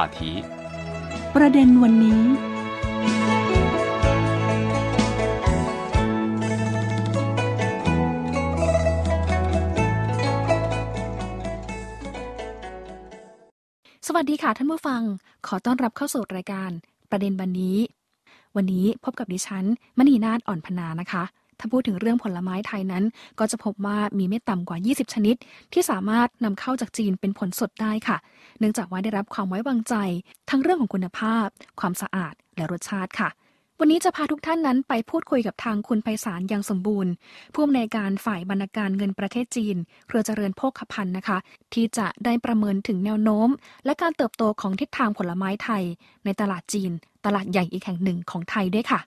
话题。ประเด็นวันนี้ สวัสดีค่ะท่านผู้ฟัง ขอต้อนรับเข้าสู่รายการประเด็นวันนี้ วันนี้พบกับดิฉันมณีนาฏอ่อนพนานะคะ ถ้าพูดถึงเรื่องผลไม้ไทยนั้น ก็จะพบว่ามีไม่ต่ำกว่า 20 ชนิด ที่สามารถนำเข้าจากจีนเป็นผลสดได้ค่ะ เนื่องจากว่าได้รับความไว้วางใจ ทั้งเรื่องของคุณภาพ ความสะอาด และรสชาติค่ะวันนี้จะพาทุกท่านนั้นไปพูดคุยกับทางคุณไพศาลยังสมบูรณ์ ผู้อำนวยการฝ่ายบรรณาการเงินประเทศจีน เครือเจริญโภคภัณฑ์นะคะ ที่จะได้ประเมินถึงแนวโน้ม และการเติบโตของทิศทางผลไม้ไทย ในตลาดจีน ตลาดใหญ่อีกแห่งหนึ่งของไทยด้วยค่ะ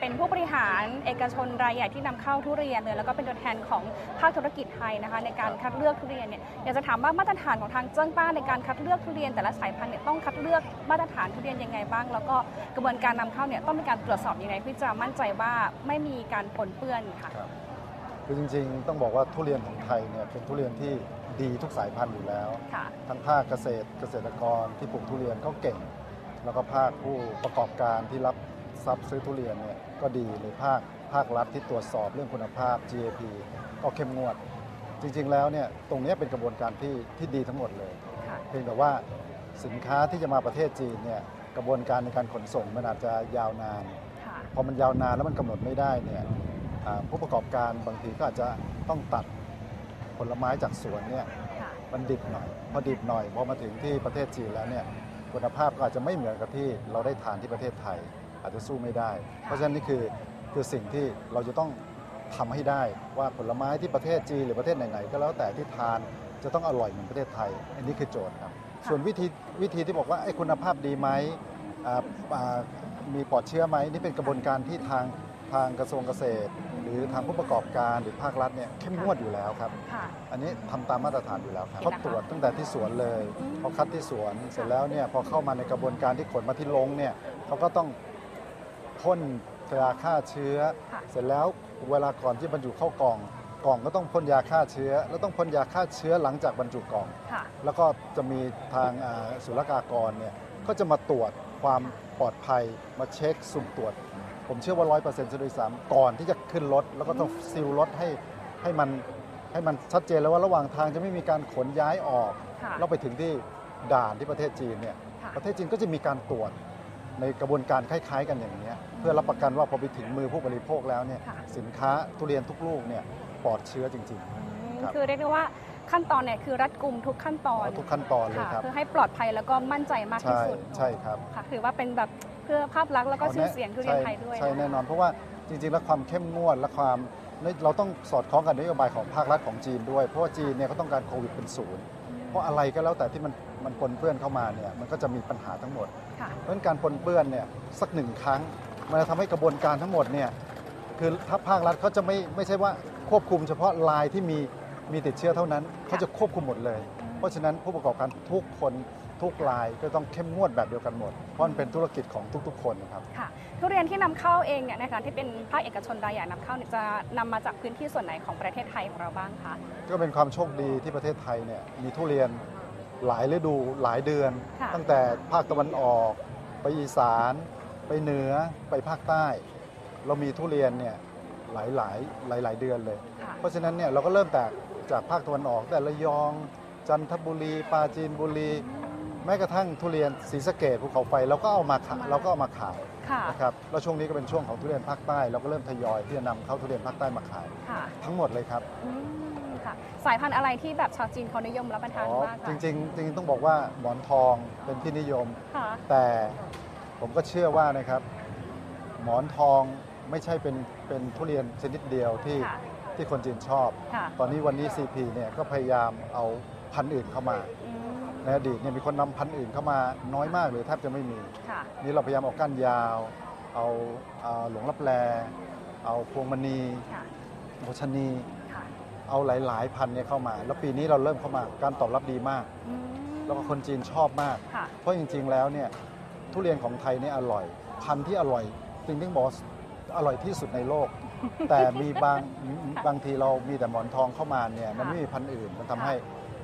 เป็นผู้บริหารเอกชนรายใหญ่ที่นำเข้าทุเรียนเลยแล้วก็เป็นตัวแทนของภาคธุรกิจไทยนะคะ ในการคัดเลือกทุเรียนเนี่ยอยากจะถามว่ามาตรฐานของทางเจิ้งป้าในการคัดเลือกทุเรียนแต่ละสายพันธุ์เนี่ยต้องคัดเลือกมาตรฐานทุเรียนยังไงบ้าง แล้วก็กระบวนการนำเข้าเนี่ยต้องมีการตรวจสอบยังไงเพื่อจะมั่นใจว่าไม่มีการปนเปื้อนค่ะครับคือจริงๆ ต้องบอกว่าทุเรียนของไทยเนี่ยเป็นทุเรียนที่ดีทุกสายพันธุ์อยู่แล้วค่ะทั้งภาคเกษตรเกษตรกรที่ปลูกทุเรียนเขาเก่ง แล้วก็ภาคผู้ประกอบการที่รับ ทรัพย์ซื้อทุเรียนเนี่ยก็ดีหรือภาคภาครัฐที่ตรวจสอบเรื่องคุณภาพ GAP ก็เข้มงวด จริงๆแล้วเนี่ยตรงเนี้ยเป็นกระบวนการที่ที่ดีทั้งหมดเลยค่ะเพียงแต่ว่าสินค้าที่จะมาประเทศจีนเนี่ยกระบวนการในการขนส่งมันอาจจะยาวนานค่ะพอมันยาวนานแล้วมันกำหนดไม่ได้เนี่ยอ่าผู้ประกอบการบางทีก็อาจจะต้องตัดผลไม้จากสวนเนี่ยค่ะมันดิบหน่อย พอดิบหน่อยพอมาถึงที่ประเทศจีนแล้วเนี่ยคุณภาพก็อาจจะไม่เหมือนกับที่เราได้ทานที่ประเทศไทย อาจจะสู้ไม่ได้ เพราะฉะนั้นนี่คือคือสิ่งที่เราจะต้องทำให้ได้ว่าผลไม้ที่ประเทศจีนหรือประเทศไหนๆก็แล้วแต่ที่ทานจะต้องอร่อยเหมือนประเทศไทย อันนี้คือโจทย์ครับ ส่วนวิธีวิธีที่บอกว่าไอ้คุณภาพดีไหมอ่าอ่ามีปลอดเชื้อไหมนี่เป็นกระบวนการที่ทางทางกระทรวงเกษตร หรือทางผู้ประกอบการหรือภาครัฐเนี่ยเข้มงวดอยู่แล้วครับค่ะอันนี้ทำตามมาตรฐานอยู่แล้วครับเห็นเขานะคะตรวจตั้งแต่ที่สวนเลยอืมพอคัดที่สวนเสร็จแล้วเนี่ยพอเข้ามาในกระบวนการที่ขนมาที่ลงเนี่ยเขาก็ต้อง พ่นยาฆ่าเชื้อ ค่ะเสร็จแล้วเวลาก่อนที่บรรจุเข้ากล่องกล่องก็ต้องพ่นยาฆ่าเชื้อ แล้วต้องพ่นยาฆ่าเชื้อหลังจากบรรจุกล่อง ค่ะ แล้วก็จะมีทางอ่าศุลกากรเนี่ยก็จะมาตรวจความปลอดภัยมาเช็คสุ่มตรวจ ผมเชื่อว่า100%ซะด้วยซ้ำก่อนที่จะขึ้นรถ แล้วก็ต้องซีลรถให้ให้มันให้มันชัดเจนแล้วว่าระหว่างทางจะไม่มีการขนย้ายออก ค่ะ แล้วไปถึงที่ด่านที่ประเทศจีนเนี่ยค่ะ ประเทศจีนก็จะมีการตรวจ ในกระบวนการคล้ายๆ กันอย่างนี้ยเพื่อรับประกันว่าพอไปถึงมือผู้บริโภคแล้วเนี่ยค่ะ สินค้าทุเรียนทุกลูกเนี่ยปลอดเชื้อจริงอืมครับ คือเรียกได้ว่าขั้นตอนเนี่ยคือรัดกุมทุกขั้นตอนๆ ทุกขั้นตอนเลยค่ะครับ เพื่อให้ปลอดภัยแล้วก็มั่นใจมากที่ใช่สุดใช่ครับค่ะถือว่าเป็นแบบเพื่อภาพลักษณ์แล้วก็ชื่อเสียงทุเรียนไทยด้วยใช่ะคะแน่นอน เพราะว่าจริงๆ แล้วความเข้มงวดและความเราต้องสอดคล้องกับนโยบายของภาครัฐของจีนด้วย เพราะว่าจีนเนี่ยเขาต้องการโควิดเป็นศูนย์ เพราะอะไรก็แล้วแต่ที่มันมันปนเปื้อนเข้ามาเนี่ยมันก็จะมีปัญหาทั้งหมด ค่ะ เพราะฉะนั้นการปนเปื้อนเนี่ยสักหนึ่งครั้ง มันจะทำให้กระบวนการทั้งหมดเนี่ยคือถ้าภาครัฐเขาจะไม่ไม่ใช่ว่าควบคุมเฉพาะลายที่มีมีติดเชื้อเท่านั้นเขาจะควบคุมหมดเลย เพราะฉะนั้นผู้ประกอบการทุกคน ทุกรายก็ต้องเข้มงวดแบบเดียวกันหมด เพราะมันเป็นธุรกิจของทุกๆ คนนะครับค่ะทุเรียนที่นำเข้าเองเนี่ยนะคะที่เป็นภาคเอกชนรายใหญ่นำเข้าเนี่ยจะนำมาจากพื้นที่ส่วนไหนของประเทศไทยของเราบ้างคะก็เป็นความโชคดีที่ประเทศไทยเนี่ยมีทุเรียนหลายฤดูหลายเดือนค่ะตั้งแต่ภาคตะวันออก ไปอีสาน ไปเหนือไปภาคใต้ เรามีทุเรียนเนี่ยหลายหลายหลายหลายๆเดือนเลยค่ะเพราะฉะนั้นเนี่ยเราก็เริ่มแต่จากภาคตะวันออกแต่ระยอง จันทบุรีปราจีนบุรี แม้กระทั่งทุเรียนศรีสะเกดภูเขาไฟเราก็เอามาขามาเราก็เอามาขายค่ะ นะครับแล้วช่วงนี้ก็เป็นช่วงของทุเรียนภาคใต้เราก็เริ่มทยอยที่จะนำเข้าทุเรียนภาคใต้มาขาย ค่ะทั้งหมดเลยครับอืมค่ะ สายพันธุ์อะไรที่แบบชาวจีนเขานิยมรับประทานอ๋อมากจคะริงๆจริงๆต้องบอกว่าหมอนทองเป็นที่นิยมค่ะ แต่ผมก็เชื่อว่านะครับ หมอนทองไม่ใช่เป็นเป็นทุเรียนชนิดเดียวที่ค่ะ ที่คนจีนชอบ ค่ะ ตอนนี้วันนี้ CP เนี่ยก็พยายามเอาพันธุ์อื่นเข้ามา อืม ในอดีตเนี่ยมีคนนำพันธุ์อื่นเข้ามาน้อยมากเลยแทบจะไม่มีค่ะนี่เราพยายามเอาก้านยาว เอาเอาหลวงลับแล เอาพวงมณีค่ะโมชนีค่ะเอาหลาย ๆ พันธุ์เนี่ยเข้ามา แล้วปีนี้เราเริ่มเข้ามาการตอบรับดีมากอืมแล้วก็คนจีนชอบมากค่ะเพราะจริง ๆ แล้วเนี่ยทุเรียนของไทยเนี่ยอร่อย พันธุ์ที่อร่อยจริงๆบอกว่าอร่อยที่สุดในโลก แต่มีบางบางทีเรามีแต่หมอนทองเข้ามาเนี่ยมันไม่มีพันธุ์อื่นมันทำให้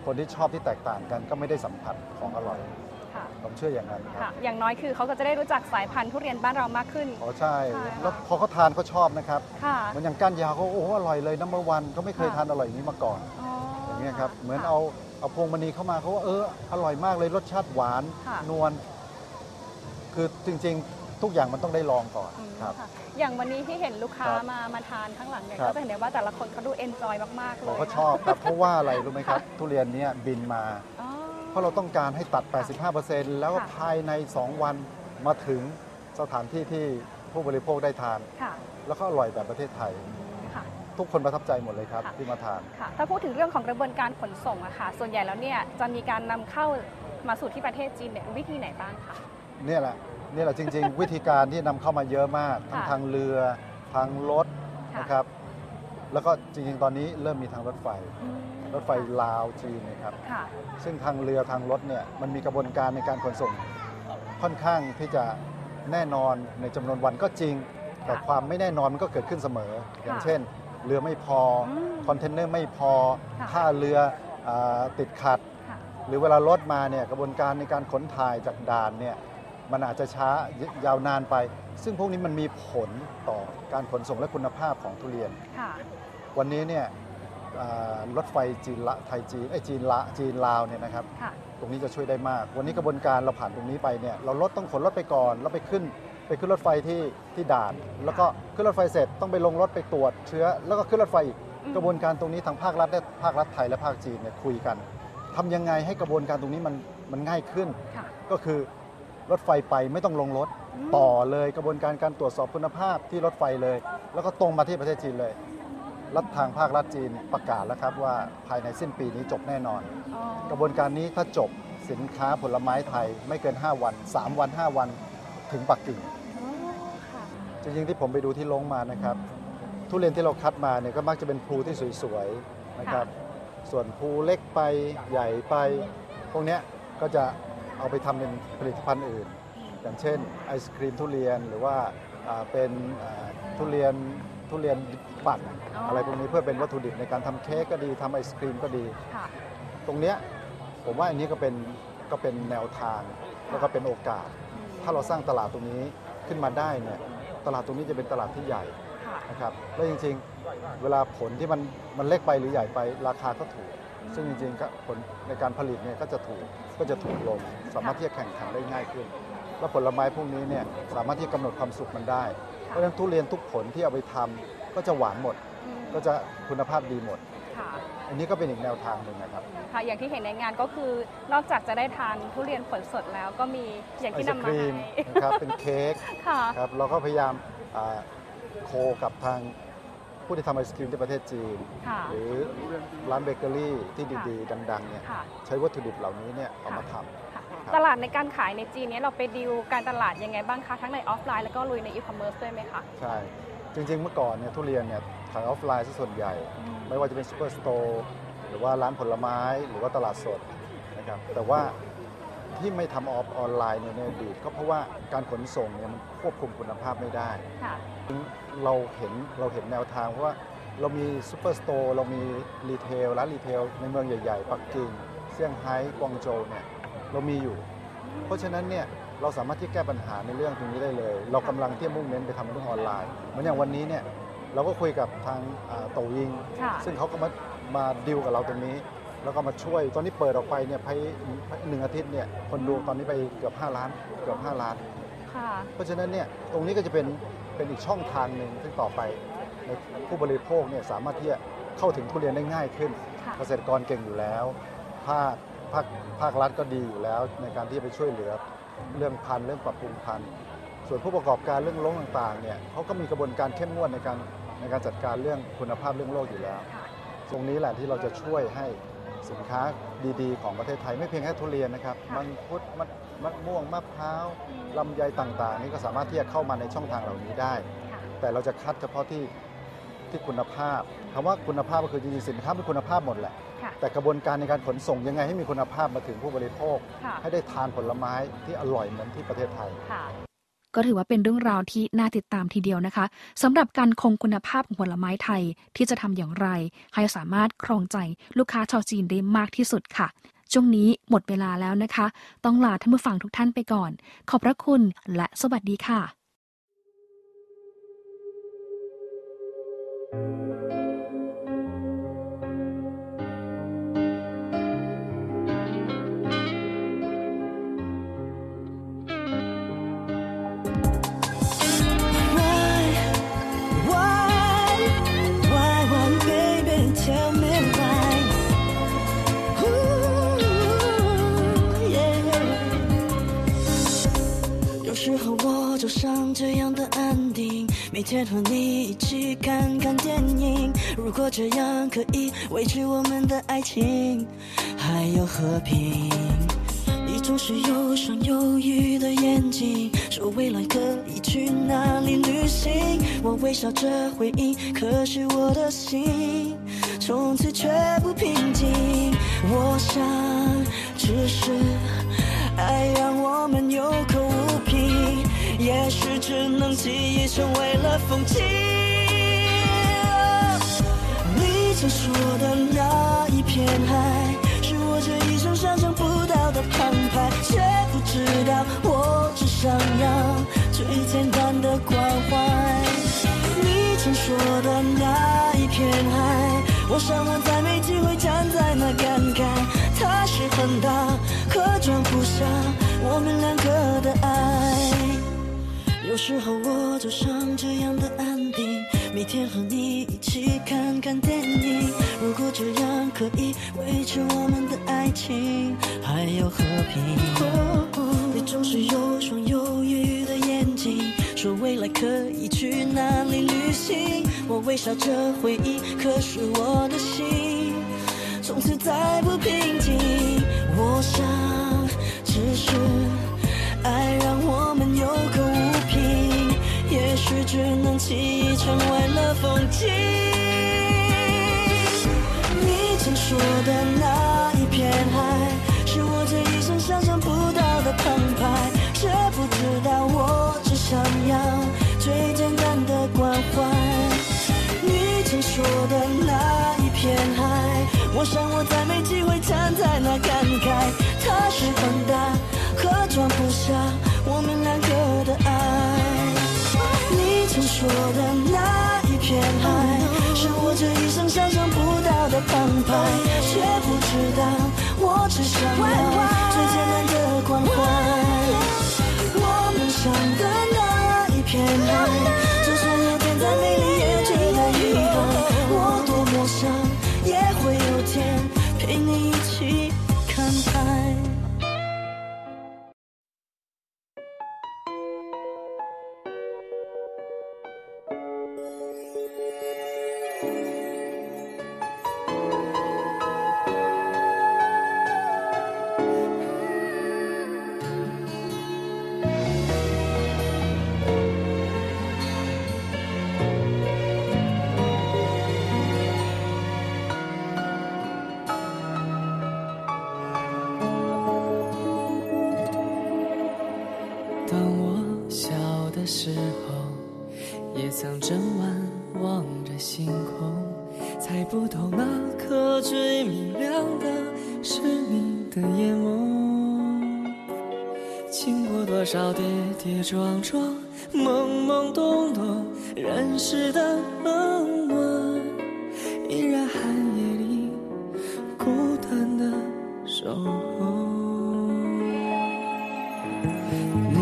คนที่ชอบที่แตกต่างกันก็ไม่ได้สัมผัสของอร่อย ค่ะผมเชื่ออย่างนั้นคค่ะรับอย่างน้อยคือเขาก็จะได้รู้จักสายพันธุ์ทุเรียนบ้านเรามากขึ้น อ๋อใช่ ใช่แล้วค่ะพอเขาทานเขาชอบนะครับค่ะเหมือนอย่างก้านยาวเขาโอ้โหอร่อยเลยนัมเบอร์วันเขาไม่เคยค่ะทานอร่อยอย่างนี้มาก่อน อ๋อออย่างเงี้ยครับ เหมือนค่ะเอาเอาพวงมณีเข้ามาเขาว่าเอออร่อยมากเลยรสชาติหวานค่ะ นวล คือจริงๆ ทุกอย่างมันต้องได้ลองก่อนอืมครับค่ะอย่างวันนี้ที่เห็นลูกค้าครับ มามาทานข้างหลังเนี่ยครับ ก็จะเห็นได้ว่าแต่ละคนเขาดูเอนจอยมากๆเลเขายก็ชอบครับเพราะว่าอะไรรู้ไหมครับ ทุเรียนเนี้ยบินมา อ๋อ เพราะเราต้องการให้ตัด 85%แล้วก็ค่ะ ภายใน 2 วันมาถึงสถานที่ที่ผู้บริโภคได้ทาน ค่ะแล้วก็อร่อยแบบประเทศไทย ค่ะ ทุกคนประทับใจหมดเลยครับค่ะ ที่มาทาน ค่ะ ถ้าพูดถึงเรื่องของกระบวนการขนส่งอะค่ะ ส่วนใหญ่แล้วเนี่ยจะมีการนำเข้ามาสู่ที่ประเทศจีนเนี่ยวิธีไหนบ้างคะ เนี่ยแหละเนี่ยแหละจริง ๆ วิธีการที่นำเข้ามาเยอะมากทั้งค่ะ ทางเรือทางรถค่ะนะครับ แล้วก็จริง ๆ ตอนนี้เริ่มมีทางรถไฟ อืมรถไฟลาวจีนนะครับ ค่ะ ซึ่งทางเรือทางรถเนี่ยมันมีกระบวนการในการขนส่ง ค่อนข้างที่จะแน่นอนในจำนวนวันก็จริง แต่ค่ะความไม่แน่นอนมันก็เกิดขึ้นเสมอ อย่างเช่น เรือไม่พออืมคอนเทนเนอร์ไม่พอค่ะ ท่าเรืออาติดขัด ค่ะ หรือเวลารถมาเนี่ยกระบวนการในการขนถ่ายจากด่านเนี่ย มันอาจจะช้ายาวนานไป ซึ่งพวกนี้มันมีผลต่อการขนส่งและคุณภาพของทุเรียน ค่ะ วันนี้เนี่ยอ่ารถไฟจีนละไทยจีนไอยจีนละจีนลาวเนี่ยนะครับ ค่ะ ตรงนี้จะช่วยได้มาก วันนี้กระบวนการเราผ่านตรงนี้ไปเนี่ยเรารถต้องขนรถไปก่อน แล้วไปขึ้นไปขึ้นรถไฟที่ที่ด่าน แล้วก็ขึ้นรถไฟเสร็จต้องไปลงรถไปตรวจเชื้อ แล้วก็ขึ้นรถไฟอีกอืม กระบวนการตรงนี้ทางภาครัฐและภาครัฐไทยและภาคจีนเนี่ยคุยกันทำยังไงให้กระบวนการตรงนี้มันมันง่ายขึ้น ค่ะ ก็คือ รถไฟไปไม่ต้องลงรถมต่อเลยกระบวนการการตรวจสอบคุณภาพที่รถไฟเลย แล้วก็ตรงมาที่ประเทศจีนเลยรัฐทางภาครัฐจีนประกาศแล้วครับว่าภายในสิ้นปีนี้จบแน่นอนอ๋อกระบวนการนี้ถ้าจบสินค้าผลไม้ไทยไม่เกิน 5 วัน 3 วัน 5 วันถึงปักกิ่งอ๋อค่ะจริงๆที่ผมไปดูที่ลงมานะครับ ทุเรียนที่เราคัดมาเนี่ยก็มักจะเป็นภูที่สวยๆนะครับ ส่วนภูเล็กไปใหญ่ไป พวกเนี้ยก็จะ เอาไปทำเป็นผลิตภัณฑ์อื่น อย่างเช่นไอศครีมทุเรียนหรือว่าอ่าเป็นอ่าทุเรียนทุเรียนปั่นอ๋อออะไรพวกนี้เพื่อเป็นวัตถุดิบในการทำเค้กก็ดีทำไอศครีมก็ดีค่ะตรงเนี้ยผมว่าอันนี้ก็เป็นก็เป็นแนวทางแล้วก็เป็นโอกาส ถ้าเราสร้างตลาดตรงนี้ขึ้นมาได้เนี่ยตลาดตรงนี้จะเป็นตลาดที่ใหญ่ค่ะนะครับแล้วจริงๆ เวลาผลที่มันมันเล็กไปหรือใหญ่ไปราคาก็ถูก ซึ่งจริงๆก็ผลในการผลิตเนี่ยก็จะถูกก็จะถูกลง สามารถที่จะแข่งขันได้ง่ายขึ้น แล้วผลไม้พวกนี้เนี่ยสามารถที่จะกำหนดความสุขมันได้ เพราะฉะนั้นทุเรียนทุกผลที่เอาไปทำก็จะหวานหมด อืมก็จะคุณภาพดีหมด ค่ะ อันนี้ก็เป็นอีกแนวทางหนึ่งนะครับ ค่ะ อย่างที่เห็นในงานก็คือนอกจากจะได้ทานทุเรียนผลสดแล้วก็มีอย่างไอศครีมที่นำมาให้นะครับ เป็นเค้กค่ะ ครับ เราก็พยายามอ่า co กับทาง ผู้ที่ทำไอศครีมที่ประเทศจีน ค่ะ หรือร้านเบเกอรี่ที่ดีๆ ดังๆเนี่ยค่ะ ใช้วัตถุดิบเหล่านี้เนี่ยเอามาทำ ค่ะ ครับ ตลาดในการขายในจีนเนี่ยเราไปดีลการตลาดยังไงบ้างคะ ทั้งในออฟไลน์แล้วก็ลุยในอีคอมเมิร์ซด้วยไหมคะใช่ จริงๆเมื่อก่อนเนี่ยทุเรียนเนี่ยขายออฟไลน์ซะส่วนใหญ่ไม่ว่าจะเป็น superstore หรือว่าร้านผลไม้หรือว่าตลาดสดนะครับแต่ว่าที่ไม่ทำออฟออนไลน์เนี่ยในอดีตก็เพราะว่าการขนส่งเนี่ยมันควบคุมคุณภาพไม่ได้ ค่ะ เราเห็นเราเห็นแนวทางเพราะว่าเรามี superstore เรามี retail ร้าน retail ในเมืองใหญ่ๆปักกิ่งเซี่ยงไฮ้กวางโจวเนี่ยเรามีอยู่ เพราะฉะนั้นเนี่ยเราสามารถที่แก้ปัญหาในเรื่องตรงนี้ได้เลย เรากำลังที่จะมุ่งเน้นไปทำเรื่องออนไลน์เหมือนอย่างวันนี้เนี่ยเราก็คุยกับทางอ่าโตยิงค่ะซึ่งเขาก็มามาดิวกับเราตรงนี้ แล้วก็มาช่วยตอนนี้เปิดออกไปเนี่ยภายหนึ่งอาทิตย์เนี่ยคนดูตอนนี้ไปเกือบ 5 ล้านเกือบ 5 ล้านค่ะเพราะฉะนั้นเนี่ยตรงนี้ก็จะเป็น เป็นอีกช่องทางหนึ่งซึ่งต่อไปในผู้บริโภคเนี่ยสามารถที่จะเข้าถึงทุเรียนได้ง่ายขึ้นค่ะเกษตรกรเก่งอยู่แล้วภาคภาคภาครัฐก็ดีอยู่แล้ว ในการที่จะไปช่วยเหลือเรื่องพันธุ์เรื่องปรับปรุงพันธุ์ส่วนผู้ประกอบการเรื่องโรงต่างๆเนี่ยเขาก็มีกระบวนการเข้มงวดในการในการจัดการเรื่องคุณภาพเรื่องโลกอยู่แล้วค่ะตรงนี้แหละที่เราจะช่วยให้สินค้าดีๆ ของประเทศไทยไม่เพียงแค่ทุเรียนนะครับค่ะมังคุดมะ มะม่วงมะพร้าวลำไยต่างๆ นี่ก็สามารถที่จะเข้ามาในช่องทางเหล่านี้ได้ค่ะแต่เราจะคัดเฉพาะที่ที่คุณภาพคำว่าคุณภาพก็คือจริงๆสินค้าเป็นคุณภาพหมดแหละค่ะแต่กระบวนการในการขนส่งยังไงให้มีคุณภาพมาถึงผู้บริโภคค่ะให้ได้ทานผลไม้ที่อร่อยเหมือนที่ประเทศไทยค่ะก็ถือว่าเป็นเรื่องราวที่น่าติดตามทีเดียวนะคะสำหรับการคงคุณภาพของผลไม้ไทยที่จะทำอย่างไร ให้สามารถครองใจลูกค้าชาวจีนได้มากที่สุดค่ะ ช่วงนี้หมดเวลาแล้วนะคะ ต้องลาท่านผู้ฟังทุกท่านไปก่อน ขอบพระคุณและสวัสดีค่ะ 我就想这样的安定，每天和你一起看看电影。如果这样可以维持我们的爱情，还有和平。你总是有双忧郁的眼睛，说未来可以去哪里旅行。我微笑着回应，可是我的心从此却不平静。我想，只是爱让我们有口无凭，也许只能记忆成为了风景。你曾说的那一片海，是我这一生想象不到的澎湃，却不知道我只想要最简单的关怀。你曾说的那一片海，我想我再没机会站在那感慨，它是很大，可装不下我们两个的爱。有时候我就想这样的安定，每天和你一起看看电影。如果这样可以维持我们的爱情，还有和平。你总是有双忧郁的眼睛，说未来可以去哪里旅行。我微笑着回应，可是我的心从此再不平静。我想，只是爱让我们有口无凭，也许只能记忆成为了风景。你曾说的那 아! 跌跌撞撞，懵懵懂懂，认识的冷暖，依然寒夜里孤单的守候。你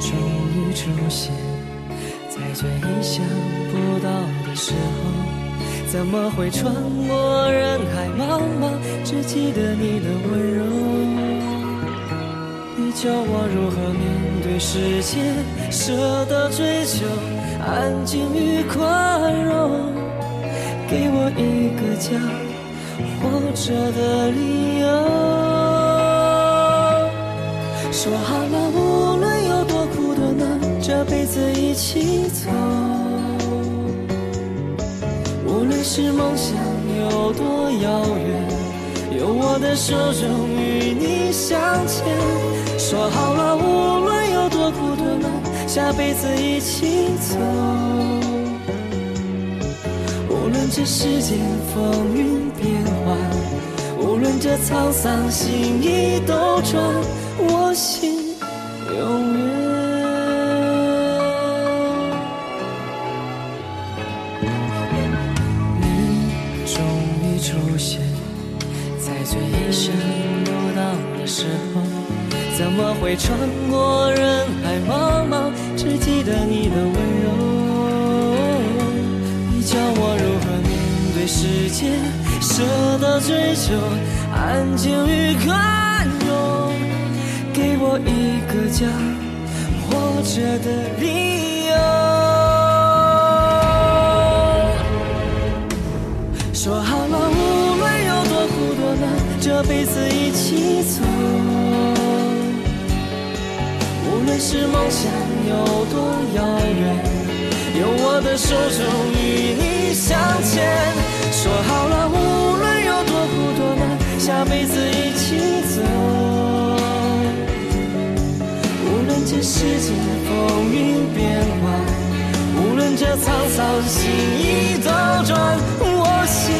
终于出现在最意想不到的时候，怎么会穿过人海茫茫，只记得你的温柔？教我如何面对世界，舍得追求，安静与宽容，给我一个家，活着的理由。说好了，无论有多苦多难，这辈子一起走。无论是梦想有多遥远，用我的手中与你相牵。说好了，无论有多苦多难，下辈子一起走。无论这世间风云变幻，无论。这沧桑，心意斗转，我心会穿过人海茫茫，只记得你的温柔？你教我如何面对世界，舍得追求安静与宽容，给我一个家，活着的理由。说好了，无论有多苦多难，这辈子一起走。是梦想有多遥远，有我的手中与你相牵。说好了，无论有多苦多难，下辈子一起走。无论这世界风云变幻，无论这沧桑心已斗转，我心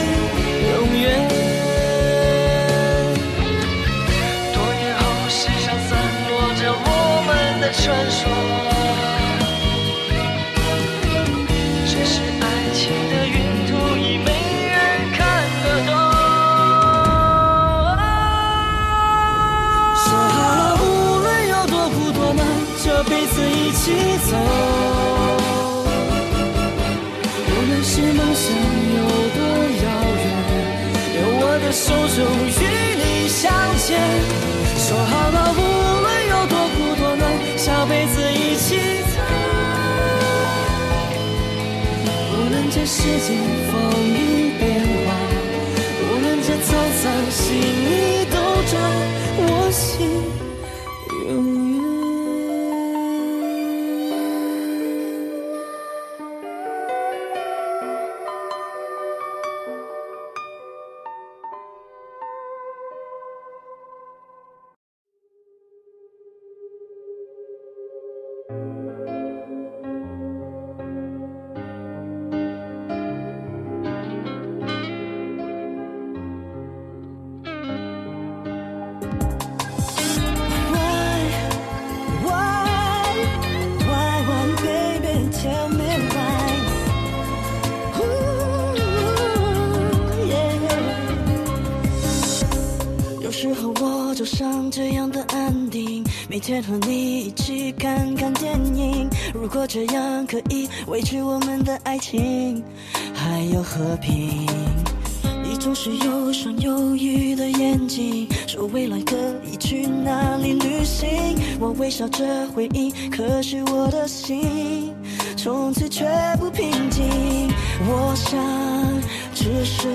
看看电影。如果这样可以维持我们的爱情，还有和平。你总是有双忧郁的眼睛，说未来可以去哪里旅行。我微笑着回应，可是我的心从此却不平静。我想，只是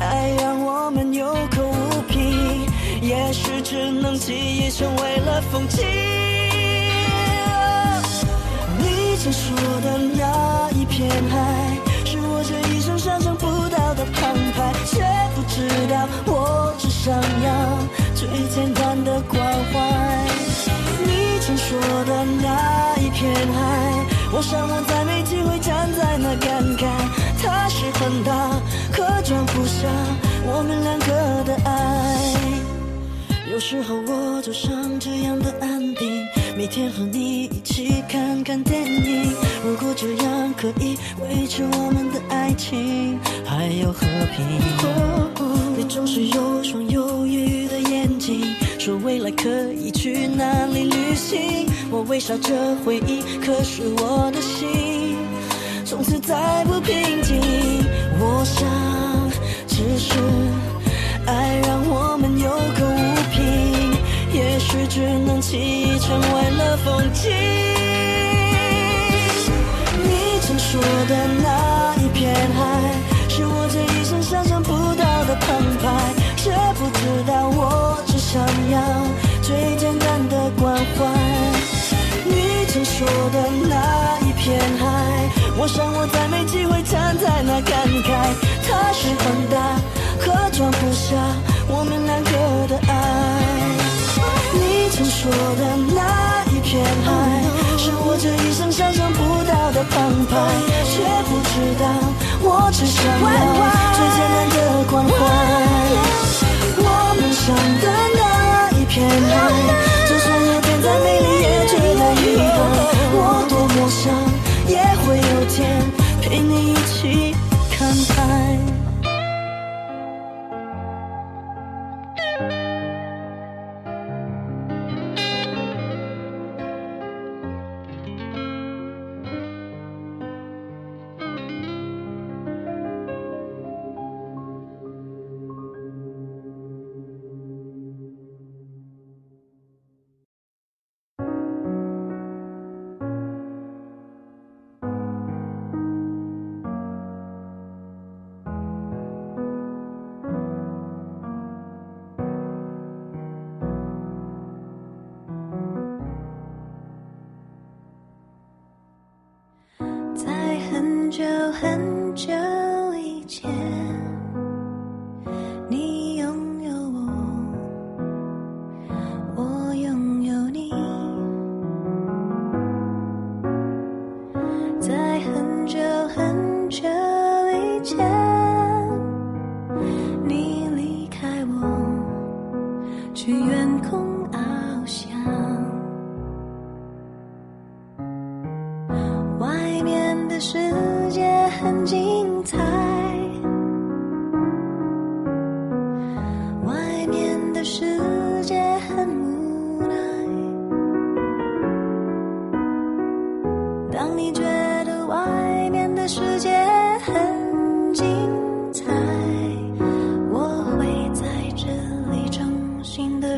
爱让我们有口无凭，也许只能记忆成为了风景。你说的那一片海，是我这一生想象不到的澎湃，却不知道我只想要最简单的关怀。你曾说的那一片海，我想我再没机会站在那感慨，它是很大，可装不下我们两个的爱。有时候我就像这样的安定，每天和你一起看看电影。如果这样可以维持我们的爱情，还有和平。你总是有双忧郁的眼睛，说未来可以去哪里旅行。我微笑着回应，可是我的心从此再不平静。我想，只是爱让我们有口，也许只能记忆成为了风景。你曾说的那一片海，是我这一生想象不到的澎湃，却不知道我只想要最简单的关怀。你曾说的那一片海，我想我再没机会站在那感慨，它是很大，可装不下我们两个的爱。曾说的那一片海是我这一生想象不到的澎湃却不知道我只想要最简单的关怀。我梦想的那一片海就算有天再美丽也值得一等我多么想也会有天陪你一起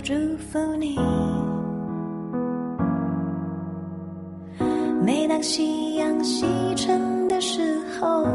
祝福你。每当夕阳西沉的时候